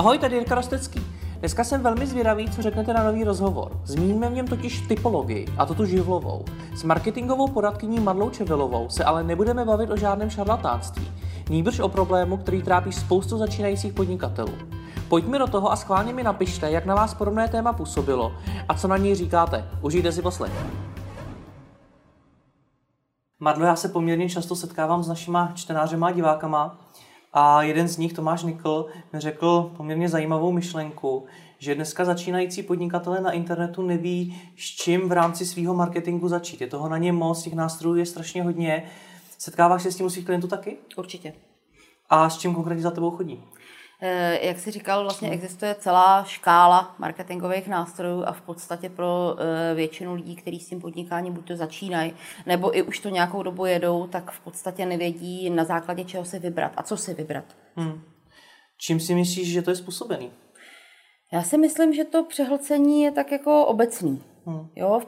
Ahoj, tady Jirka Rostecký. Dneska jsem velmi zvědavý, co řeknete na nový rozhovor. Zmíníme v něm totiž typologii, a to tu živlovou. S marketingovou poradkyní Madlou Čevelovou se ale nebudeme bavit o žádném šarlatánství. Nýbrž o problému, který trápí spoustu začínajících podnikatelů. Pojďme do toho a schválně mi napište, jak na vás podobné téma působilo a co na něj říkáte. Užijte si poslech. Madlo, já se poměrně často setkávám s našima čtenářema a divákama a jeden z nich, Tomáš Nikl, mi řekl poměrně zajímavou myšlenku, že dneska začínající podnikatelé na internetu neví, s čím v rámci svého marketingu začít. Je toho na ně moc, těch nástrojů je strašně hodně. Setkáváš se s tím u svých klientů taky? Určitě. A s čím konkrétně za tebou chodí? Eh, jak jsi říkal, vlastně existuje celá škála marketingových nástrojů a v podstatě pro eh, většinu lidí, kteří s tím podnikáním buď to začínají, nebo i už to nějakou dobu jedou, tak v podstatě nevědí na základě čeho si vybrat a co si vybrat. Hmm. Čím si myslíš, že to je způsobený? Já si myslím, že to přehlcení je tak jako obecný. Hmm. Jo,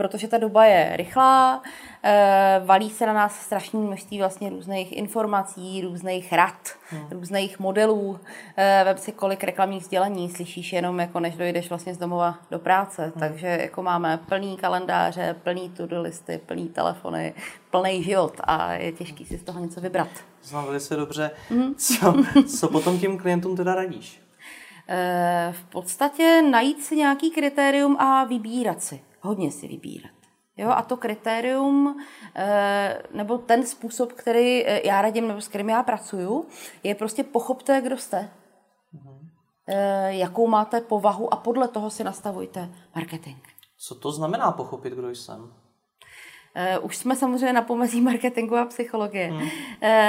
protože ta doba je rychlá, eh, valí se na nás strašné množství vlastně různých informací, různých rad, hmm. různých modelů. Eh, vem si, kolik reklamních sdělení slyšíš jenom, jako než dojdeš vlastně z domova do práce. Hmm. Takže jako máme plný kalendáře, plný to-do listy, plný telefony, plný život a je těžký si z toho něco vybrat. Znám velice dobře. Hmm. Co, co potom těm klientům teda radíš? Eh, v podstatě najít si nějaký kritérium a vybírat si hodně si vybírat. Jo, a to kritérium, eh, nebo ten způsob, který eh, já radím, nebo s kterým já pracuju, je prostě pochopte, kdo jste. Mhm. Jakou máte povahu a podle toho si nastavujte marketing. Co to znamená pochopit, kdo jsem? Uh, už jsme samozřejmě na pomezí marketingu a psychologie. Hmm. Uh,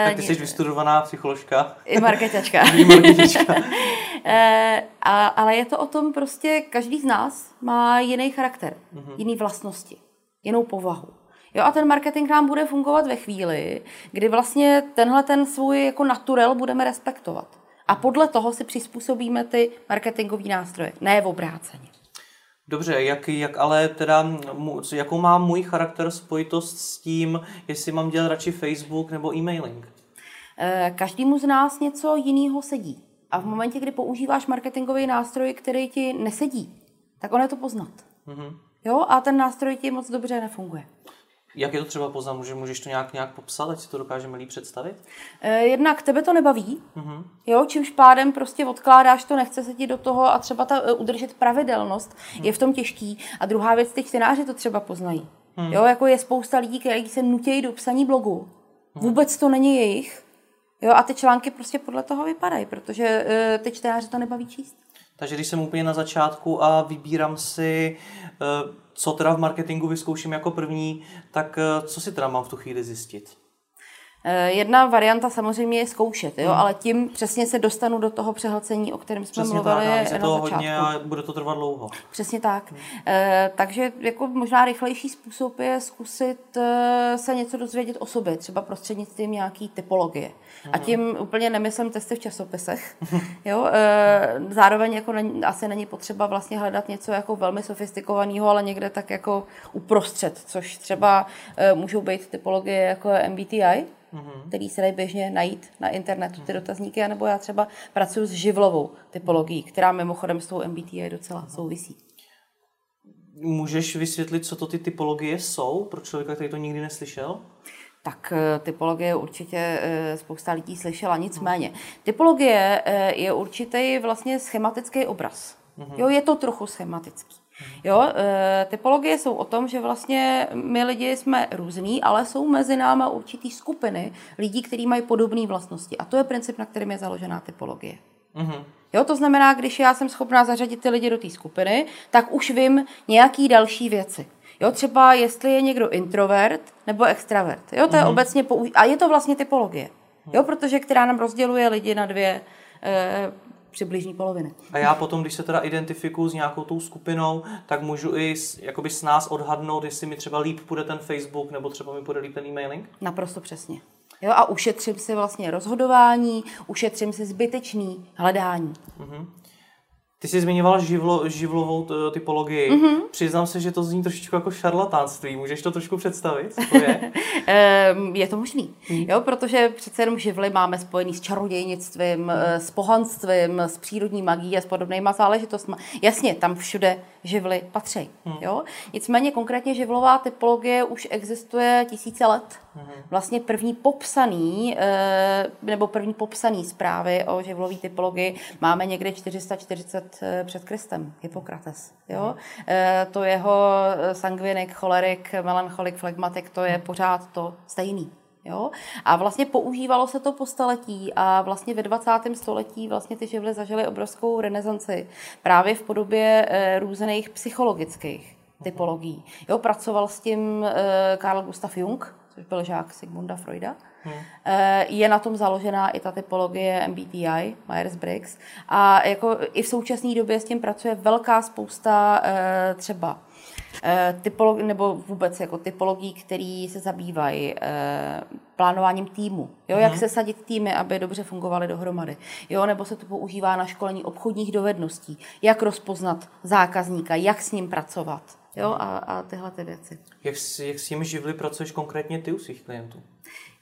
tak ty jsi vystudovaná psycholožka. I marketačka. I marketačka. uh, a, ale je to o tom prostě, každý z nás má jiný charakter, hmm. jiný vlastnosti, jinou povahu. Jo, a ten marketing nám bude fungovat ve chvíli, kdy vlastně tenhle ten svůj jako naturel budeme respektovat. A podle toho si přizpůsobíme ty marketingové nástroje, ne v obráceně. Dobře, jak, jak ale teda, jakou má můj charakter spojitost s tím, jestli mám dělat radši Facebook nebo e-mailing? Eh, každému z nás něco jiného sedí. A v momentě, kdy používáš marketingový nástroj, který ti nesedí, tak on je to poznat. Mm-hmm. Jo, a ten nástroj ti moc dobře nefunguje. Jak je to třeba poznat? Může, můžeš to nějak, nějak popsat, ať si to dokážeme líp představit? Eh, jednak tebe to nebaví, uh-huh. jo, čímž pádem prostě odkládáš to, nechce se ti do toho a třeba ta uh, udržet pravidelnost uh-huh. je v tom těžký. A druhá věc, ty čtenáři to třeba poznají. Uh-huh. Jo, jako je spousta lidí, kteří se nutějí do psaní blogu. Uh-huh. Vůbec to není jejich. Jo, a ty články prostě podle toho vypadají, protože uh, ty čtenáři to nebaví číst. Takže když jsem úplně na začátku a vybírám si, uh, co teda v marketingu vyzkouším jako první, tak eh, co si teda mám v tu chvíli zjistit? Eh, jedna varianta samozřejmě je zkoušet, jo, hmm. ale tím přesně se dostanu do toho přehlcení, o kterém jsme přesně mluvili tak, na to začátku. hodně a bude to trvat dlouho. Přesně tak. Hmm. E, takže jako možná rychlejší způsob je zkusit e, se něco dozvědět o sobě, třeba prostřednictvím nějaký typologie. Hmm. A tím úplně nemyslím testy v časopisech. jo, e, zároveň jako není, asi není potřeba vlastně hledat něco jako velmi sofistikovaného, ale někde tak jako uprostřed, což třeba e, můžou být typologie jako MBTI, mm-hmm. který se dají běžně najít na internetu, ty dotazníky, nebo já třeba pracuji s živlovou typologií, která mimochodem s tou MBTI docela souvisí. Můžeš vysvětlit, co to ty typologie jsou pro člověka, který to nikdy neslyšel? Tak eh, typologie určitě eh, spousta lidí slyšela, nicméně. Typologie je určitý vlastně schematický obraz. Mm-hmm. Jo, je to trochu schematický. Jo, e, typologie jsou o tom, že vlastně my lidi jsme různí, ale jsou mezi náma určitý skupiny lidí, kteří mají podobné vlastnosti. A to je princip, na kterém je založená typologie. Mm-hmm. Jo, to znamená, když já jsem schopná zařadit ty lidi do té skupiny, tak už vím nějaký další věci. Jo, třeba jestli je někdo introvert nebo extravert. Jo, to je mm-hmm. obecně a je to vlastně typologie. Jo, protože která nám rozděluje lidi na dvě e, přibližní poloviny. A já potom, když se teda identifikuju s nějakou tou skupinou, tak můžu i jakoby s nás odhadnout, jestli mi třeba líp půjde ten Facebook, nebo třeba mi půjde líp ten e-mailing? Naprosto přesně. Jo, a ušetřím si vlastně rozhodování, ušetřím si zbytečný hledání. Mm-hmm. Ty jsi zmiňovala živlo, živlovou typologii. Mm-hmm. Přiznám se, že to zní trošičku jako šarlatánství. Můžeš to trošku představit? Co to je? Je to možný, mm. jo, protože přece jenom živly máme spojený s čarodějnictvím, mm. s pohanstvím, s přírodní magií a s podobnýma záležitostmi. Jasně, tam všude živly patří. Mm. Jo? Nicméně konkrétně živlová typologie už existuje tisíce let. Mm. Vlastně první popsaný, eh, nebo první popsaný zprávy o živlové typologii máme někde 440 Eh, před Kristem, Hippokrates. Jo? E, to jeho eh, sangvinik, cholerik, melancholik, flegmatik, to je pořád to stejný. Jo? A vlastně používalo se to po staletí a vlastně ve 20. století vlastně ty živly zažily obrovskou renesanci právě v podobě různých psychologických typologií. Jo, pracoval s tím Karl Gustav Jung, což byl žák Sigmunda Freuda. Hmm. Je na tom založená i ta typologie MBTI, Myers-Briggs. A jako i v současné době s tím pracuje velká spousta eh, třeba eh, typolog, nebo vůbec jako typologií, které se zabývají plánováním týmu. Jo, jak hmm. se sadit týmy, aby dobře fungovaly dohromady. Jo, nebo se to používá na školení obchodních dovedností. Jak rozpoznat zákazníka, jak s ním pracovat. Jo, a, a tyhle ty věci. Jak, jak s těmi živly pracuješ konkrétně ty u svých klientů?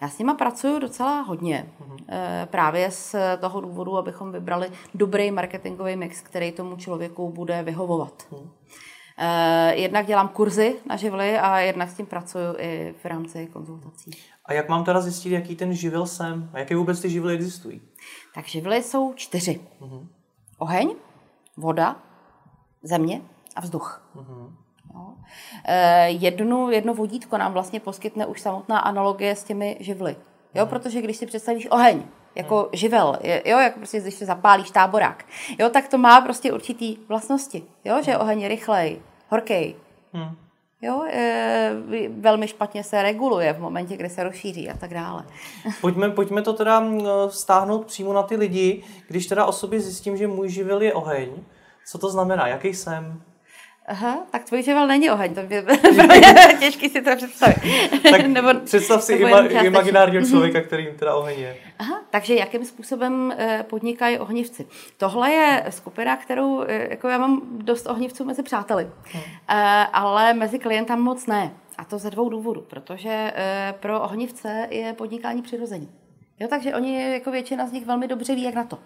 Já s nima pracuju docela hodně. Mm-hmm. Právě z toho důvodu, abychom vybrali dobrý marketingový mix, který tomu člověku bude vyhovovat. Mm. Jednak dělám kurzy na živly a jednak s tím pracuju i v rámci konzultací. A jak mám teda zjistit, jaký ten živil jsem a jaké vůbec ty živly existují? Tak živly jsou čtyři. Mm-hmm. Oheň, voda, země a vzduch. Mm-hmm. No. jednu, jedno vodítko nám vlastně poskytne už samotná analogie s těmi živly. Jo, hmm. protože když si představíš oheň, jako hmm. živel, jo, jako prostě když se zapálíš táborák, jo, tak to má prostě určitý vlastnosti, jo, že hmm. oheň je rychlej, horkej, hmm. Jo, e, velmi špatně se reguluje v momentě, kdy se rozšíří a tak dále. Pojďme, pojďme to teda stáhnout přímo na ty lidi, když teda o sobě zjistím, že můj živel je oheň, co to znamená, jaký jsem, Aha, tak tvůj živel není oheň, to je těžký si to představit. tak nebo, představ si ima, imaginárního mhm. člověka, kterým teda oheň je. Aha, takže jakým způsobem eh, podnikají ohnivci? Tohle je skupina, kterou, eh, jako já mám dost ohnivců mezi přáteli, hmm. ale mezi klientami moc ne. A to ze dvou důvodů, protože pro ohnivce je podnikání přirození. Jo, takže oni, jako většina z nich velmi dobře ví, jak na to.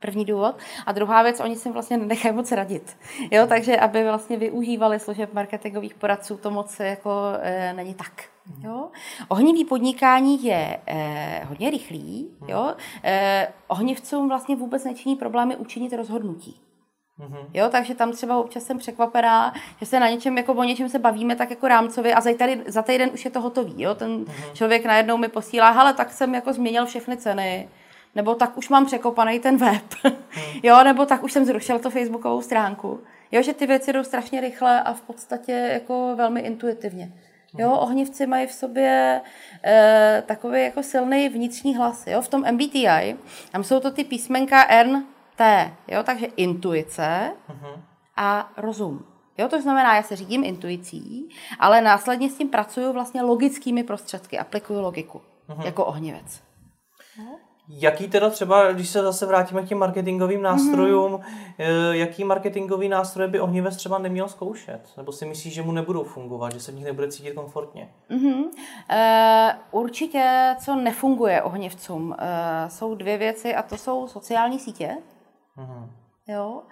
První důvod. A druhá věc, oni si vlastně nechají moc radit. Jo, takže aby vlastně využívali služeb marketingových poradců, to moc jako e, není tak. Jo? Ohnivý podnikání je e, hodně rychlý. Jo? E, ohnivcům vlastně vůbec nečiní problémy učinit rozhodnutí. Mm-hmm. Jo, takže tam třeba občas jsem překvapená, že se na něčem, jako o něčem se bavíme tak jako rámcově a za, tady, za týden už je to hotový. Jo? Ten mm-hmm. člověk najednou mi posílá, hele, tak jsem jako změnil všechny ceny, nebo tak už mám překopaný ten web, hmm. jo, nebo tak už jsem zrušil to facebookovou stránku. Jo, že ty věci jdou strašně rychle a v podstatě jako velmi intuitivně. Jo, hmm. ohnivci mají v sobě e, takový jako silný vnitřní hlas. Jo, v tom MBTI, tam jsou to ty písmenka N, T, jo, takže intuice hmm. a rozum. Jo, to znamená, já se řídím intuicí, ale následně s tím pracuju vlastně logickými prostředky, aplikuju logiku uh-huh. jako ohnivec. Jaký teda třeba, když se zase vrátíme k těm marketingovým nástrojům, mm-hmm. jaký marketingový nástroje by ohnivec třeba neměl zkoušet? Nebo si myslíš, že mu nebudou fungovat, že se v nich nebude cítit komfortně? Mm-hmm. Uh, určitě, co nefunguje ohnivcům, uh, jsou dvě věci a to jsou sociální sítě. Mm-hmm. Jo?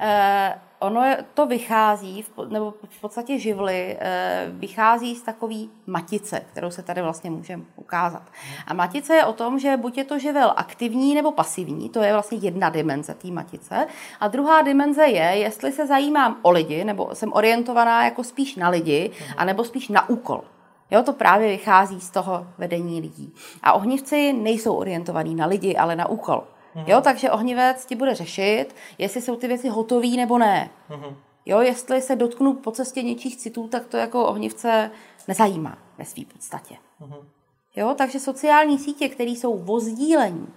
Eh, ono je, to vychází, nebo v podstatě živly, eh, vychází z takové matice, kterou se tady vlastně můžeme ukázat. A matice je o tom, že buď je to živel aktivní nebo pasivní, to je vlastně jedna dimenze té matice. A druhá dimenze je, jestli se zajímám o lidi, nebo jsem orientovaná jako spíš na lidi, anebo spíš na úkol. Jo, to právě vychází z toho vedení lidí. A ohnivci nejsou orientovaní na lidi, ale na úkol. Mm-hmm. Jo, takže ohnivec ti bude řešit, jestli jsou ty věci hotové nebo ne. Mm-hmm. Jo, jestli se dotknu po cestě něčích citů, tak to jako ohnivce nezajímá ve své podstatě. Mm-hmm. Jo, takže sociální sítě, které jsou o sdílení,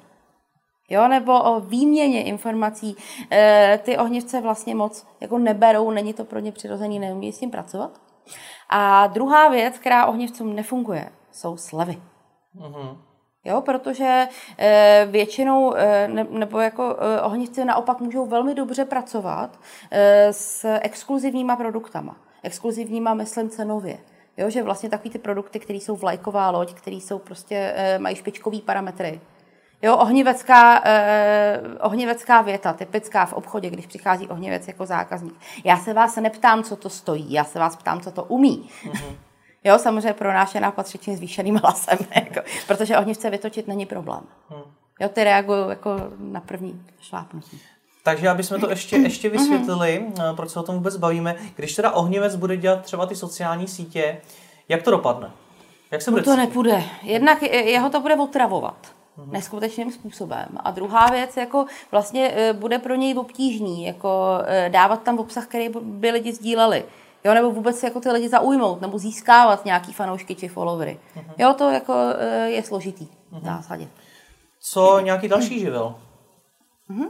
jo, nebo o výměně informací, e, ty ohnivce vlastně moc jako neberou, není to pro ně přirozený, neumí s tím pracovat. A druhá věc, která ohnivcům nefunguje, jsou slevy. Mm-hmm. Jo, protože e, většinou, e, ne, nebo jako e, ohnivci naopak můžou velmi dobře pracovat e, s exkluzivníma produktama. Exkluzivníma, myslím, cenově. Jo, že vlastně takový ty produkty, které jsou vlajková loď, které jsou prostě, e, mají špičkový parametry. Jo, ohnivecká, eh, ohnivecká věta, typická v obchodě, když přichází ohnivec jako zákazník. Já se vás neptám, co to stojí, já se vás ptám, co to umí. Mm-hmm. Jo, samozřejmě pronášená patřičně zvýšeným hlasem, jako, protože ohnivce vytočit není problém. Mm. Jo, ty reagují jako na první šlápnutí. Takže aby jsme to ještě, ještě vysvětlili, mm-hmm. proč se o tom vůbec bavíme. Když teda ohnivec bude dělat třeba ty sociální sítě, jak to dopadne? Jak se no bude to nepůjde. Jednak jeho to bude otravovat mm-hmm. neskutečným způsobem. A druhá věc, jako vlastně e, bude pro něj obtížný, jako e, dávat tam obsah, který by lidi sdíleli. Jo, nebo vůbec jako ty lidi zaujmout, nebo získávat nějaký fanoušky či followery. Mm-hmm. Jo, to jako e, je složitý mm-hmm. v zásadě. Co nějaký další živel? Mm-hmm.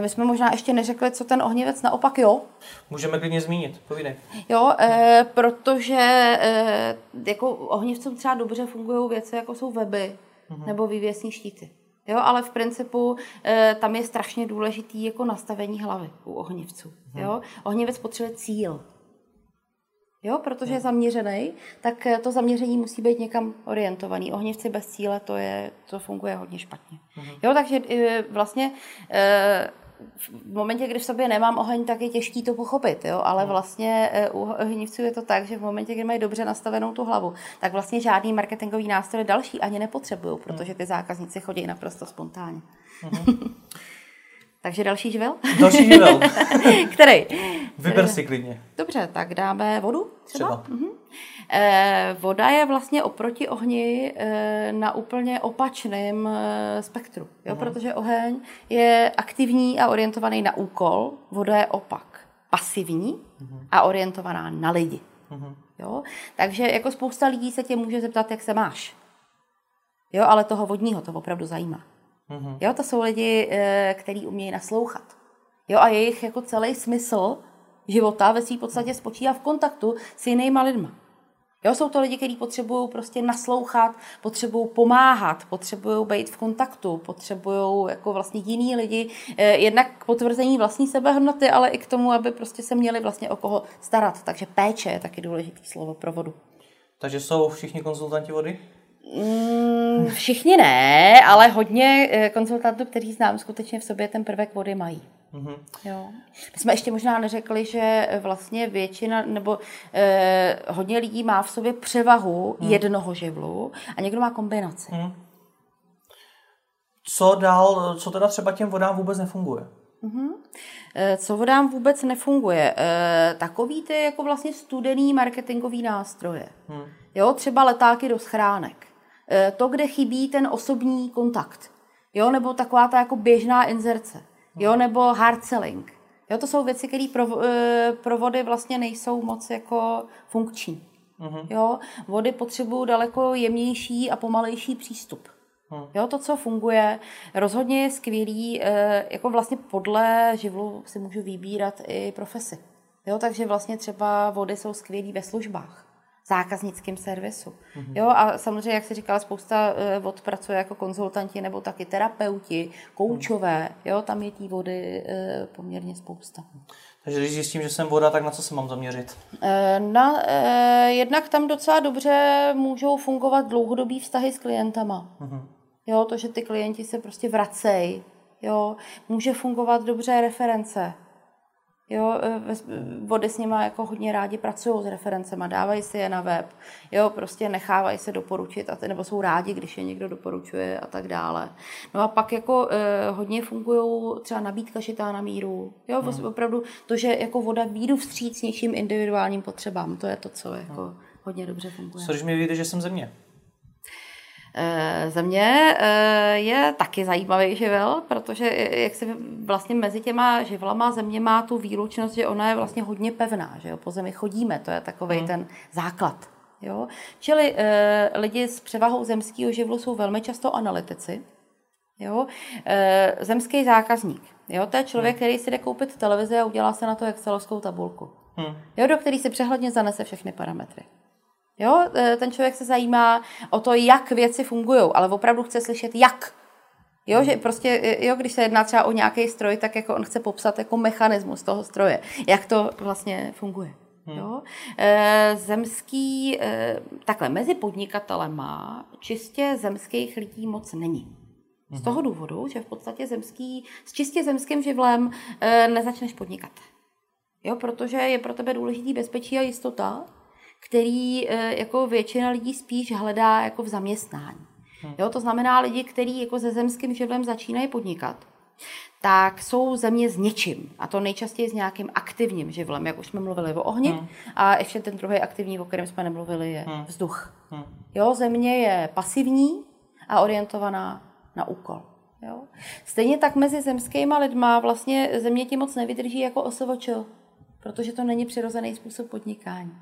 My jsme možná ještě neřekli, co ten ohnivec naopak jo. Můžeme klidně zmínit, povídej. Jo, e, protože e, jako ohnivcům třeba dobře fungují věci, jako jsou weby, mm-hmm. nebo vývěsní štíty. Jo, ale v principu e, tam je strašně důležitý jako nastavení hlavy u ohnivců. Mm-hmm. Jo? Ohnivec potřebuje cíl. Jo, protože je mhm. zaměřený, tak eh, to zaměření musí být někam orientovaný. Ohnivci bez cíle, to, je, to funguje hodně špatně. Mm-hmm. Jo, takže e, vlastně e, v momentě, kdy v sobě nemám oheň, tak je těžký to pochopit, jo? ale hmm. vlastně eh, u ohnivců je to tak, že v momentě, kdy mají dobře nastavenou tu hlavu, tak vlastně žádný marketingový nástroj další ani nepotřebují, protože ty zákazníci chodí naprosto spontánně. Hmm. Takže další živel? Další živel. Který? Vyber si klidně. Dobře, tak dáme vodu třeba? třeba. Mhm. Eh, voda je vlastně oproti ohni eh, na úplně opačném eh, spektru, jo? Mhm. protože oheň je aktivní a orientovaný na úkol, voda je opak, pasivní mhm. a orientovaná na lidi. Mhm. Jo? Takže jako spousta lidí se tě může zeptat, jak se máš. Jo, ale toho vodního to opravdu zajímá. Mm-hmm. Jo, to jsou lidi, eh, kteří umějí naslouchat. Jo, a jejich jako celý smysl života ve své podstatě spočívá v kontaktu s jinýma lidma. Jo, jsou to lidi, kteří potřebují prostě naslouchat, potřebují pomáhat, potřebují být v kontaktu, potřebují jako vlastně jiní lidi, eh, jednak k potvrzení vlastní sebehodnoty, ale i k tomu, aby prostě se měli vlastně o koho starat. Takže péče je taky důležitý slovo pro vodu. Takže jsou všichni konzultanti vody? Mm, všichni ne, ale hodně eh, konzultantů, kteří znám, skutečně v sobě ten prvek vody mají. Mm-hmm. Jo. My jsme ještě možná neřekli, že vlastně většina nebo eh, hodně lidí má v sobě převahu mm. jednoho živlu a někdo má kombinaci. Mm. Co dál, co teda třeba těm vodám vůbec nefunguje? Mm-hmm. Co vodám vůbec nefunguje? E, takový ty jako vlastně studený marketingový nástroje. Mm. Jo, třeba letáky do schránek. Eh, to, kde chybí ten osobní kontakt. Jo, nebo taková ta jako běžná inzerce. Jo, nebo hard selling. Jo, to jsou věci, které pro, eh, pro vody vlastně nejsou moc jako funkční. Uh-huh. Jo, vody potřebují daleko jemnější a pomalejší přístup. Uh-huh. Jo, to, co funguje, rozhodně je skvělý, eh, jako vlastně podle živlu si můžu vybírat i profesi. Jo, takže vlastně třeba vody jsou skvělý ve službách zákaznickém servisu. Mm-hmm. Jo, a samozřejmě, jak se říkala, spousta uh, vod pracuje jako konzultanti nebo taky terapeuti, koučové, mm. jo, tam je té vody uh, poměrně spousta. Takže když zjistím, že jsem voda, tak na co se mám zaměřit? Eh, na, uh, jednak tam docela dobře můžou fungovat dlouhodobý vztahy s klientama. Mm-hmm. Jo, to, že ty klienti se prostě vracejí. Jo, může fungovat dobře reference. Jo, e, vody s nima jako hodně rádi pracují s referencema, dávají si je na web, jo, prostě nechávají se doporučit, a ty, nebo jsou rádi, když je někdo doporučuje a tak dále. No a pak jako eh, hodně fungují třeba nabídka šitá na míru, jo, hmm. opravdu to, že jako voda výjdu vstříc něčím individuálním potřebám, to je to, co jako hmm. hodně dobře funguje. Co když mi vyjde, že jsem země? Eh, země eh, je taky zajímavý živel, protože jak se vlastně mezi těma živlama země má tu výlučnost, že ona je vlastně hodně pevná, že jo? po zemi chodíme, to je takový hmm. ten základ. Jo? Čili e, lidi s převahou zemského živlu jsou velmi často analytici. Jo? E, zemský zákazník. Jo? To je člověk, hmm. který si jde koupit televizi a udělá se na to excelovskou tabulku. Hmm. Jo? Do který si přehledně zanese všechny parametry. Jo, e, ten člověk se zajímá o to, jak věci fungují, ale opravdu chce slyšet, jak. Jo, že prostě, e, jo, když se jedná třeba o nějaký stroj, tak jako on chce popsat jako mechanismus toho stroje, jak to vlastně funguje. Hmm. Jo? E, zemský, takhle, mezi podnikatelema čistě zemských lidí moc není. Z mhm. toho důvodu, že v podstatě zemský, s čistě zemským živlem nezačneš podnikat. Jo, protože je pro tebe důležitý bezpečí a jistota, který eh, jako většina lidí spíš hledá jako v zaměstnání. Hmm. Jo, to znamená lidi, kteří jako se zemským živlem začínají podnikat, tak jsou země s něčím. A to nejčastěji s nějakým aktivním živlem, jak už jsme mluvili o ohni. Hmm. A ještě ten druhý aktivní, o kterém jsme nemluvili, je hmm. vzduch. Hmm. Jo, země je pasivní a orientovaná na úkol. Jo? Stejně tak mezi zemskýma lidma vlastně země ti moc nevydrží jako OSVČ, protože to není přirozený způsob podnikání.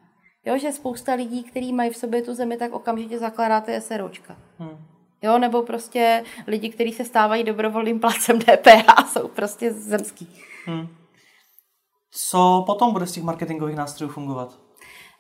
Jo, že spousta lidí, kteří mají v sobě tu zemi, tak okamžitě zakládáte SROčka. Hmm. Jo, nebo prostě lidi, kteří se stávají dobrovolným placem DPH, jsou prostě zemský. Hmm. Co potom bude z těch marketingových nástrojů fungovat?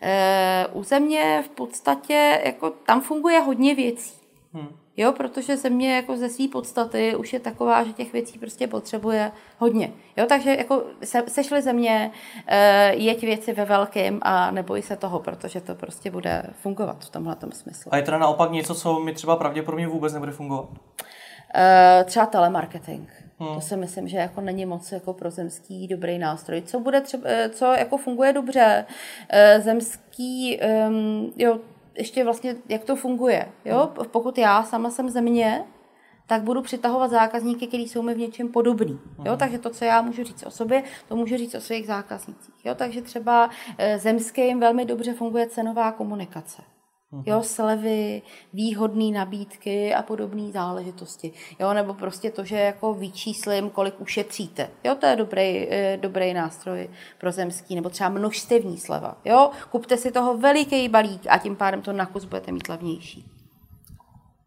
E, u země v podstatě, jako tam funguje hodně věcí. Hmm. Jo, protože země jako ze své podstaty už je taková, že těch věcí prostě potřebuje hodně. Jo, takže jako se, sešly země, e, jeď věci ve velkém a neboj se toho, protože to prostě bude fungovat v tomhle smyslu. A je teda naopak něco, co mi třeba pravděpodobně vůbec nebude fungovat? E, třeba telemarketing. Hmm. To si myslím, že jako není moc jako pro zemský dobrý nástroj. Co bude třeba, eh, co jako funguje dobře? Zemský, um, jo, ještě vlastně, jak to funguje. Jo? Hmm. Pokud já sama jsem země, tak budu přitahovat zákazníky, kteří jsou mi v něčem podobný. Jo? Hmm. Takže to, co já můžu říct o sobě, to můžu říct o svých zákaznících. Jo? Takže třeba eh, zemským velmi dobře funguje cenová komunikace. Jo, mhm. slevy, výhodné nabídky a podobné záležitosti. Jo, nebo prostě to, že jako vyčíslím, kolik ušetříte. Jo, to je dobrý, eh, dobrý nástroj pro zemský, nebo třeba množstevní sleva. Jo, kupte si toho veliký balík a tím pádem to nakus budete mít levnější.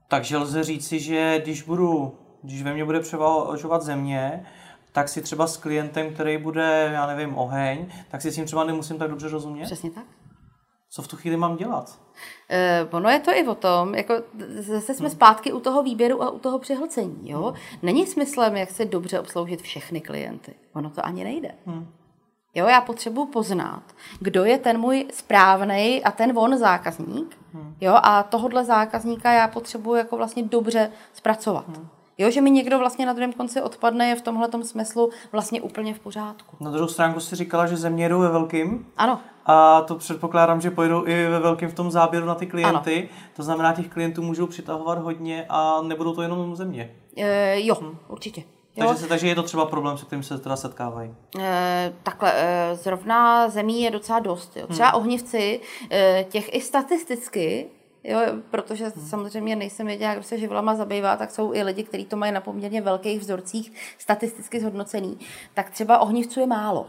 Takže lze říci, že když budu, když ve mně bude převažovat země, tak si třeba s klientem, který bude, já nevím, oheň, tak si s tím třeba nemusím tak dobře rozumět? Přesně tak. Co v tu chvíli mám dělat? Uh, ono je to i o tom, jako zase jsme hmm. zpátky u toho výběru a u toho přehlcení. Jo? Hmm. Není smyslem, jak se dobře obsloužit všechny klienty. Ono to ani nejde. Hmm. Jo, já potřebuji poznat, kdo je ten můj správný a ten von zákazník. Hmm. Jo, a tohohle zákazníka já potřebuji jako vlastně dobře zpracovat. Hmm. Jo, že mi někdo vlastně na druhém konci odpadne, je v tomhle smyslu vlastně úplně v pořádku. Na druhou stránku si říkala, že země jedou ve velkým. Ano. A to předpokládám, že pojedou i ve velkým v tom záběru na ty klienty. Ano. To znamená, těch klientů můžou přitahovat hodně a nebudou to jenom země. E, jo, hm. určitě. Jo. Takže, se, takže je to třeba problém, se kterým se teda setkávají. E, takhle, e, zrovna zemí je docela dost. Jo. Třeba hm. ohnivci, e, těch i statisticky Jo, protože hmm. samozřejmě nejsem jediná, kdo se živlama zabývá, tak jsou i lidi, kteří to mají na poměrně velkých vzorcích statisticky zhodnocený. Tak třeba ohnivců je málo.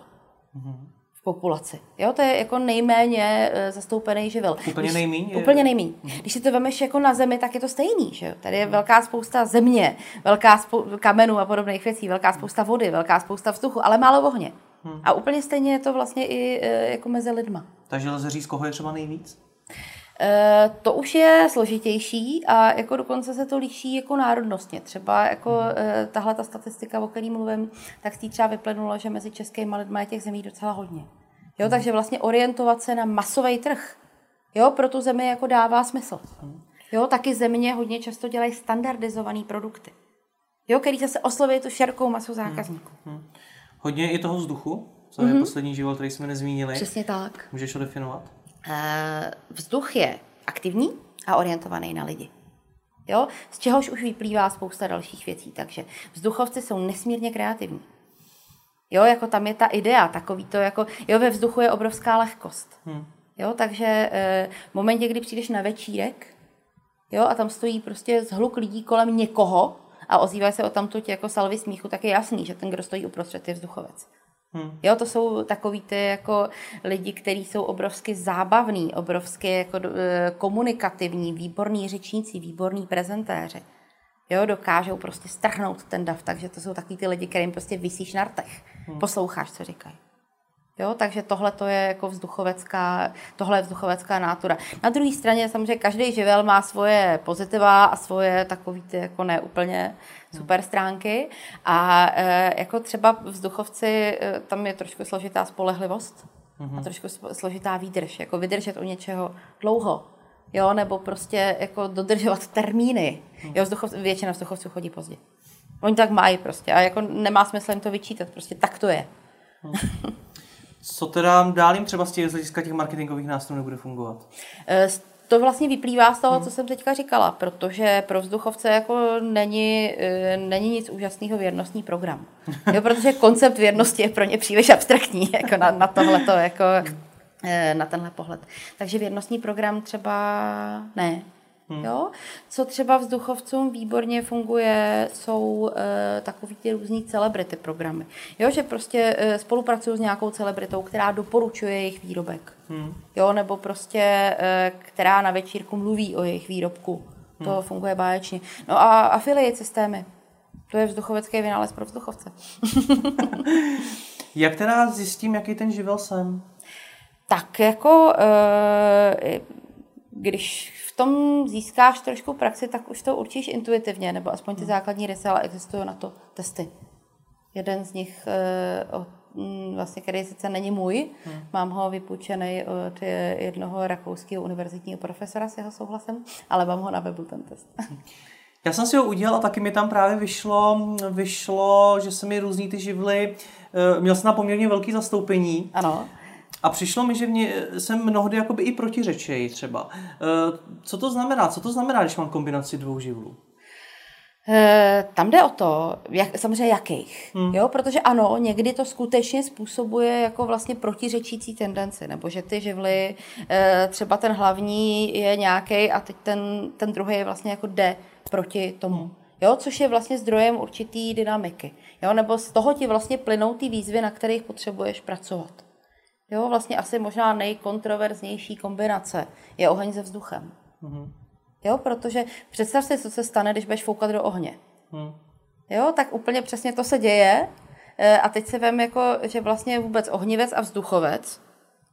Hmm v populaci. Jo, to je jako nejméně uh, zastoupený živel. Úplně nejméně? Úplně nejméně. Hmm. Když si to vemeš jako na zemi, tak je to stejný. Že jo? Tady je velká spousta země, velká spou- kamenů a podobných věcí, velká spousta vody, velká spousta vzduchu, ale málo ohně. Hmm. A úplně stejně je to vlastně i uh, jako mezi lidma. Takže lze říct, koho je třeba nejvíc? Eh, to už je složitější a jako dokonce se to liší jako národnostně. Třeba jako uh, tahle ta statistika, o které mluvím, tak z třeba vyplynula, že mezi českými lidmi je těch zemí docela hodně. Jo, takže vlastně orientovat se na masový trh, jo, pro tu zemi jako dává smysl. Jo, taky země hodně často dělají standardizované produkty, jo, který zase osloví tu širokou masu zákazníků. Hmm. Hodně i toho vzduchu, co je mm-hmm. poslední život, který jsme nezmínili. Přesně tak. Můžeš to definovat? Eh, vzduch je aktivní a orientovaný na lidi. Jo? Z čehož už vyplývá spousta dalších věcí. Takže vzduchovci jsou nesmírně kreativní. Jo, jako tam je ta idea, takový to jako, jo, ve vzduchu je obrovská lehkost. Hmm. Jo, takže e, v momentě, kdy přijdeš na večírek, jo, a tam stojí prostě zhluk lidí kolem někoho a ozývají se o tamto jako salvy smíchu, tak je jasný, že ten, kdo stojí uprostřed, je vzduchovec. Hmm. Jo, to jsou takový ty jako lidi, kteří jsou obrovsky zábavní, obrovsky jako e, komunikativní, výborní řečníci, výborní prezentéři. Jo, dokážou prostě strhnout ten dav, takže to jsou takový ty lidi, kterým prostě vysíš na rtech. Hmm. Posloucháš, co říkají. Jo, takže tohle to je jako vzduchovecká, tohle je vzduchovecká nátura. Na druhé straně samozřejmě každý živel má svoje pozitiva a svoje takový ty jako neúplně super stránky a e, jako třeba vzduchovci, e, tam je trošku složitá spolehlivost mm-hmm. a trošku složitá výdrž, jako vydržet u něčeho dlouho, jo, nebo prostě jako dodržovat termíny. Mm. Jo, vzduchov, většina vzduchovců chodí pozdě. Oni tak mají prostě a jako nemá smysl jim to vyčítat, prostě tak to je. Mm. Co teda dál jim třeba z těch hlediska těch marketingových nástrojů nebude fungovat? E, to vlastně vyplývá z toho, hmm. co jsem teďka říkala, protože pro vzduchovce jako není, e, není nic úžasného věrnostní program. Jo, protože koncept věrnosti je pro ně příliš abstraktní jako na, na tohleto, jako e, na tenhle pohled. Takže věrnostní program třeba ne. Hmm. Jo? Co třeba vzduchovcům výborně funguje, jsou e, takový ty různý celebrity programy. Jo, že prostě e, spolupracují s nějakou celebritou, která doporučuje jejich výrobek. Hmm. Jo, nebo prostě, e, která na večírku mluví o jejich výrobku. To hmm. funguje báječně. No a affiliate systémy. To je vzduchovecký vynález pro vzduchovce. Jak teda zjistím, jaký ten živel jsem? Tak jako, e, když v tom získáš trošku praxi, tak už to určíš intuitivně, nebo aspoň ty hmm. základní rysy, ale existují na to testy. Jeden z nich, uh, vlastně, který sice není můj, hmm. mám ho vypůjčený od jednoho rakouského univerzitního profesora s jeho souhlasem, ale mám ho na webu ten test. Já jsem si ho udělal a taky mi tam právě vyšlo, vyšlo že se mi různý ty živly, eh, měl jsem na poměrně velký zastoupení. Ano. A přišlo mi, že mě, jsem mnohdy jakoby i protiřečej třeba. Eh, co to znamená? Co to znamená, když mám kombinaci dvou živlů? Eh, tam jde o to, jak, samozřejmě jakých, hmm. jo, protože ano, někdy to skutečně způsobuje jako vlastně protiřečící tendenci, nebo že ty živly, eh, třeba ten hlavní je nějaký a teď ten, ten druhý vlastně jako jde proti tomu. Hmm. Jo, což je vlastně zdrojem určitý dynamiky. Jo, nebo z toho ti vlastně plynou ty výzvy, na kterých potřebuješ pracovat. Jo, vlastně asi možná nejkontroverznější kombinace je oheň se vzduchem. Mm-hmm. Jo, protože představ si, co se stane, když budeš foukat do ohně. Mm. Jo, tak úplně přesně to se děje. E, a teď se vem, jako, že vlastně vůbec ohnivec a vzduchovec,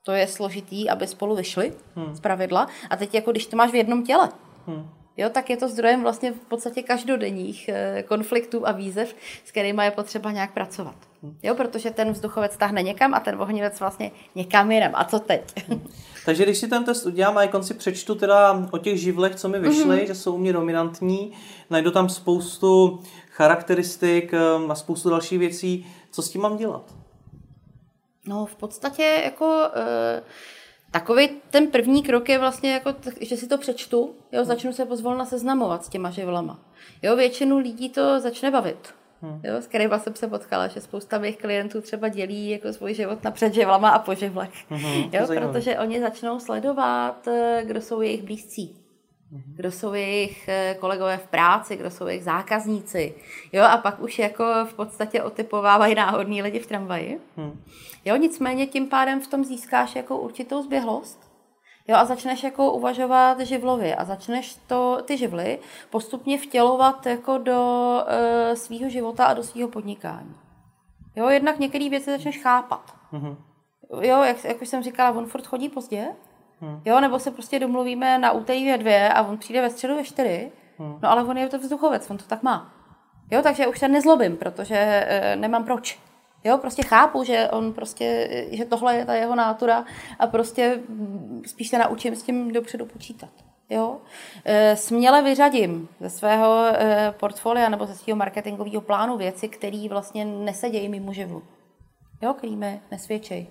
to je složitý, aby spolu vyšli mm. z pravidla. A teď jako když to máš v jednom těle, mm jo, tak je to zdrojem vlastně v podstatě každodenních eh, konfliktů a výzev, s kterými je potřeba nějak pracovat. Jo, protože ten vzduchovec tahne někam a ten ohnivec vlastně někam jinam. A co teď? Takže když si ten test udělám a konci přečtu teda o těch živlech, co mi vyšly, mm-hmm. že jsou u mě dominantní, najdu tam spoustu charakteristik eh, a spoustu dalších věcí, co s tím mám dělat? No v podstatě jako... Uh Takový ten první krok je vlastně jako, že si to přečtu, jo, začnu se pozvolna seznamovat s těma živlama. Jo, většinu lidí to začne bavit. Hmm. Jo, s kterými jsem se potkala, že spousta mých klientů třeba dělí jako svůj život na předživlama a po živlech. Hmm, jo, protože oni začnou sledovat, eh, kdo jsou jejich blízcí. Hmm. Kdo jsou jejich eh, kolegové v práci, kdo jsou jejich zákazníci. Jo, a pak už jako v podstatě otypovávají náhodní lidi v tramvaji. Hmm. Jo, nicméně tím pádem v tom získáš jako určitou zběhlost. Jo, a začneš jako uvažovat živlově a začneš to, ty živly postupně vtělovat jako do e, svého života a do svého podnikání. Jo, jednak některé věci začneš chápat. Mm-hmm. Jo, jak, jak už jsem říkala, on furt chodí pozdě, mm. jo, nebo se prostě domluvíme na úterý ve dvě a on přijde ve středu ve čtyři, mm. no ale on je to vzduchovec, on to tak má. Jo, takže už se nezlobím, protože e, nemám proč. Jo, prostě chápu, že on prostě, že tohle je ta jeho nátura a prostě spíš se naučím s tím dopředu počítat. Jo? E, směle vyřadím ze svého e, portfolia nebo ze svého marketingového plánu věci, které vlastně nesedějí mimo živlu. Jo, který mi nesvědčej.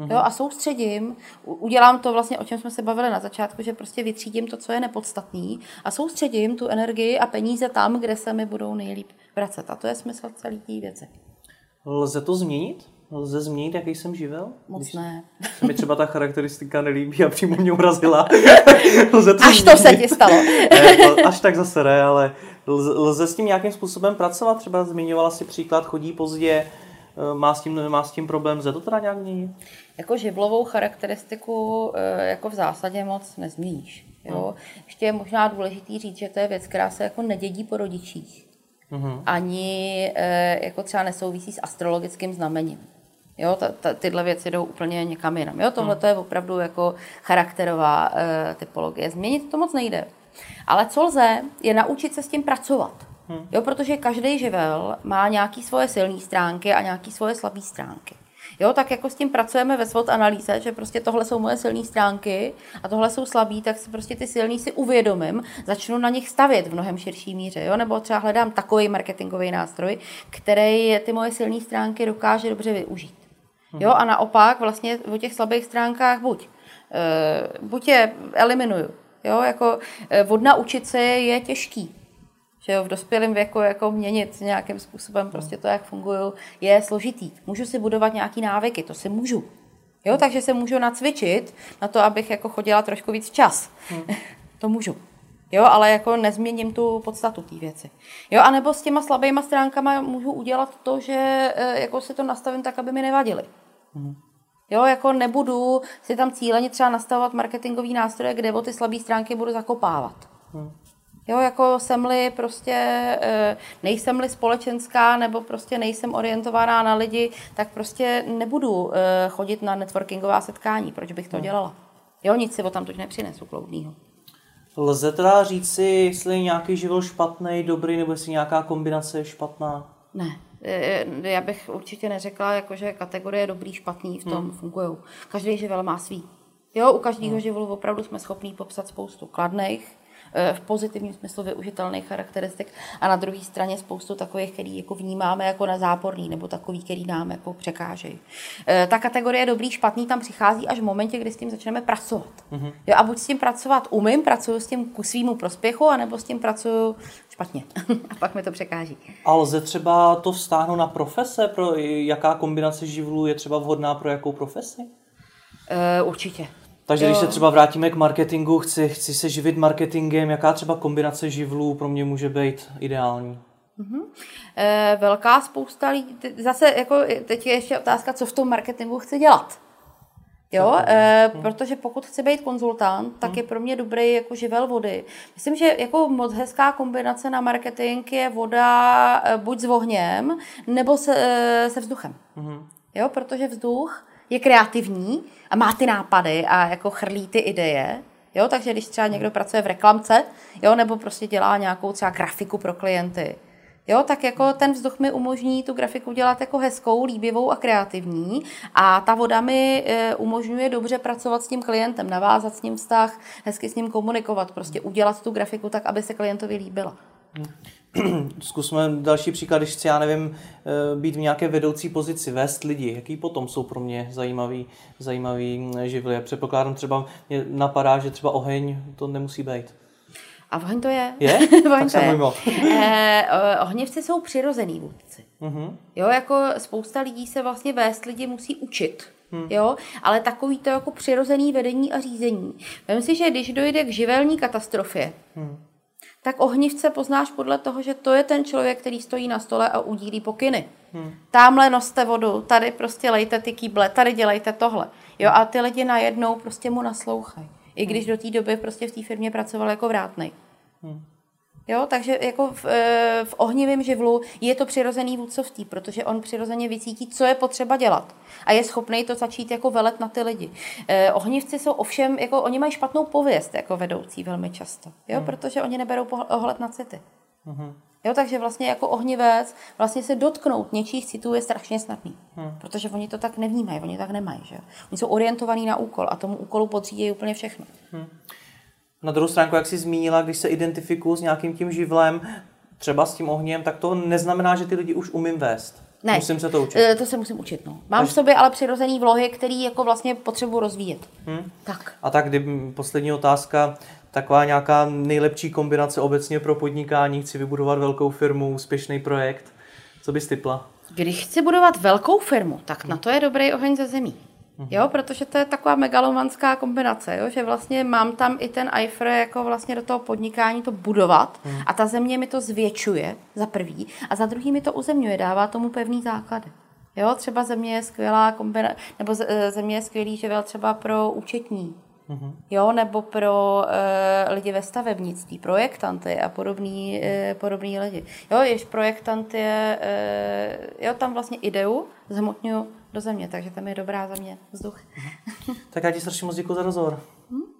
Mm-hmm. Jo, a soustředím, udělám to vlastně, o čem jsme se bavili na začátku, že prostě vytřídím to, co je nepodstatný a soustředím tu energii a peníze tam, kde se mi budou nejlíp vracet. A to je smysl celé té věci. Lze to změnit? Lze změnit, jaký jsem živel? Moc Když ne. Se mi třeba ta charakteristika nelíbí a přímo mě urazila. lze to Až změnit. to se ti stalo. ne, až tak zase ne, ale lze, lze s tím nějakým způsobem pracovat? Třeba zmiňovala si příklad, chodí pozdě, eh, má s tím, má s tím problém, lze to teda nějak měnit? Jako živlovou charakteristiku eh, jako v zásadě moc nezměníš. Jo? Hmm. Ještě je možná důležitý říct, že to je věc, která se jako nedědí po rodičích mm-hmm. ani e, jako třeba nesouvisí s astrologickým znamením. Jo, ta, ta, tyhle věci jdou úplně někam jinam. Jo, tohle to je opravdu jako charakterová e, typologie. Změnit to moc nejde. Ale co lze, je naučit se s tím pracovat. Hmm. Jo, protože každý živel má nějaké svoje silné stránky a nějaké svoje slabé stránky. Jo, tak jako s tím pracujeme ve SWOT analýze, že prostě tohle jsou moje silné stránky a tohle jsou slabý, tak si prostě ty silný si uvědomím, začnu na nich stavět v mnohem širší míře, jo, nebo třeba hledám takový marketingový nástroj, který ty moje silné stránky dokáže dobře využít. Jo, a naopak vlastně o těch slabých stránkách buď, uh, buď je eliminuju, jo, jako uh, odnaučit se je těžký, že jo, v dospělém věku jako měnit nějakým způsobem prostě to, jak fungují, je složitý. Můžu si budovat nějaký návyky, to si můžu. Jo, takže se můžu nacvičit na to, abych jako chodila trošku víc čas. Hmm. to můžu. Jo, ale jako nezměním tu podstatu té věci. Jo, anebo s těma slabýma stránkama můžu udělat to, že e, jako si to nastavím tak, aby mi nevadily. Hmm. Jo, jako nebudu si tam cíleně třeba nastavovat marketingový nástroje, kde o ty slabé stránky budu zakopávat. Hmm. Jo, jako jsem-li prostě, eh, nejsem-li společenská nebo prostě nejsem orientovaná na lidi, tak prostě nebudu eh, chodit na networkingová setkání. Proč bych to hmm. dělala? Jo, nic si o tam teď nepřinesu kloudnýho. Lze teda říct si, jestli je nějaký život špatný, dobrý, nebo jestli nějaká kombinace je špatná? Ne. Eh, já bych určitě neřekla, jako, že kategorie dobrý, špatný v tom hmm. fungují. Každý živel má svý. Jo, u každého hmm. živlu opravdu jsme schopní popsat spoustu kladných, v pozitivním smyslu využitelných charakteristik a na druhé straně spoustu takových, který jako vnímáme jako na záporný nebo takový, který nám jako překážejí. Eh, ta kategorie dobrý, špatný tam přichází až v momentě, kdy s tím začneme pracovat. Mm-hmm. Jo, a buď s tím pracovat umím, pracuju s tím ku svýmu prospěchu, anebo s tím pracuju špatně. a pak mi to překáží. A lze třeba to vztáhnout na profese? Pro jaká kombinace živlů je třeba vhodná pro jakou profesi? Uh, určitě. Takže jo. když se třeba vrátíme k marketingu, chci, chci se živit marketingem, jaká třeba kombinace živlů pro mě může být ideální? Mm-hmm. E, velká spousta lidí, zase jako teď je ještě otázka, co v tom marketingu chci dělat. Jo, e, hmm. protože pokud chci být konzultant, tak hmm. je pro mě dobrý jako živel vody. Myslím, že jako moc hezká kombinace na marketing je voda buď s ohněm, nebo se, se vzduchem. Hmm. Jo, protože vzduch je kreativní a má ty nápady a jako chrlí ty ideje. Jo, takže když třeba někdo pracuje v reklamce, jo, nebo prostě dělá nějakou třeba grafiku pro klienty, Jo, tak jako ten vzduch mi umožní tu grafiku dělat jako hezkou, líbivou a kreativní a ta voda mi e, umožňuje dobře pracovat s tím klientem, navázat s ním vztah, hezky s ním komunikovat, prostě udělat tu grafiku tak, aby se klientovi líbila. Zkusme další příklad, když chci, já nevím, eh, být v nějaké vedoucí pozici, vést lidi, jaký potom jsou pro mě zajímavý, zajímavý živly. Předpokládám třeba, mě napadá, že třeba oheň to nemusí být. A oheň to je. Je? oheň tak to je. eh, ohnivci jsou přirozený vůdci. Uh-huh. Jo, jako spousta lidí se vlastně vést lidi musí učit. Hmm. Jo, ale takový to jako přirozený vedení a řízení. Myslím si, že když dojde k živelní katastrofě, hmm tak ohnivce poznáš podle toho, že to je ten člověk, který stojí na stole a udílí pokyny. Hmm. Tamhle noste vodu, tady prostě lejte ty kýble, tady dělejte tohle. Jo, a ty lidi najednou prostě mu naslouchají. I když hmm. do té doby prostě v té firmě pracoval jako vrátnej. Hmm. Jo, takže jako v, eh, v ohnivém živlu je to přirozený vůdcovství, protože on přirozeně vycítí, co je potřeba dělat. A je schopný to začít jako velet na ty lidi. Eh, ohnivci jsou ovšem, jako oni mají špatnou pověst jako vedoucí velmi často, jo, hmm. protože oni neberou ohled na city. Hmm. Jo, takže vlastně jako ohnivec vlastně se dotknout něčích citů je strašně snadný. Hmm. Protože oni to tak nevnímají, oni tak nemají. Že? Oni jsou orientovaní na úkol a tomu úkolu podřídí úplně všechno. Hmm. Na druhou stránku, jak jsi zmínila, když se identifikuju s nějakým tím živlem, třeba s tím ohněm, tak to neznamená, že ty lidi už umím vést. Ne. Musím se to učit. E, to se musím učit, no. Mám v sobě ale přirozený vlohy, který jako vlastně potřebuji rozvíjet. Hmm. Tak. A tak, kdy, poslední otázka, taková nějaká nejlepší kombinace obecně pro podnikání, chci vybudovat velkou firmu, úspěšný projekt, co bys typla? Když chci budovat velkou firmu, tak na to je dobrý oheň ze zemí. Mhm. Jo, protože to je taková megalomanská kombinace, jo, že vlastně mám tam i ten IFR jako vlastně do toho podnikání to budovat hmm. a ta země mi to zvětšuje za prvý a za druhý mi to uzemňuje, dává tomu pevný základy. Jo, třeba země je skvělá kombinace, nebo e, země je skvělý živel třeba pro účetní, mm-hmm. jo, nebo pro e, lidi ve stavebnictví, projektanty a podobný, e, podobný lidi. Jo, jež projektant je, e, jo, tam vlastně ideu zhmotňuju do země, takže tam je dobrá země, vzduch. Tak já ti strašně moc děkuji za rozhovor. Hm?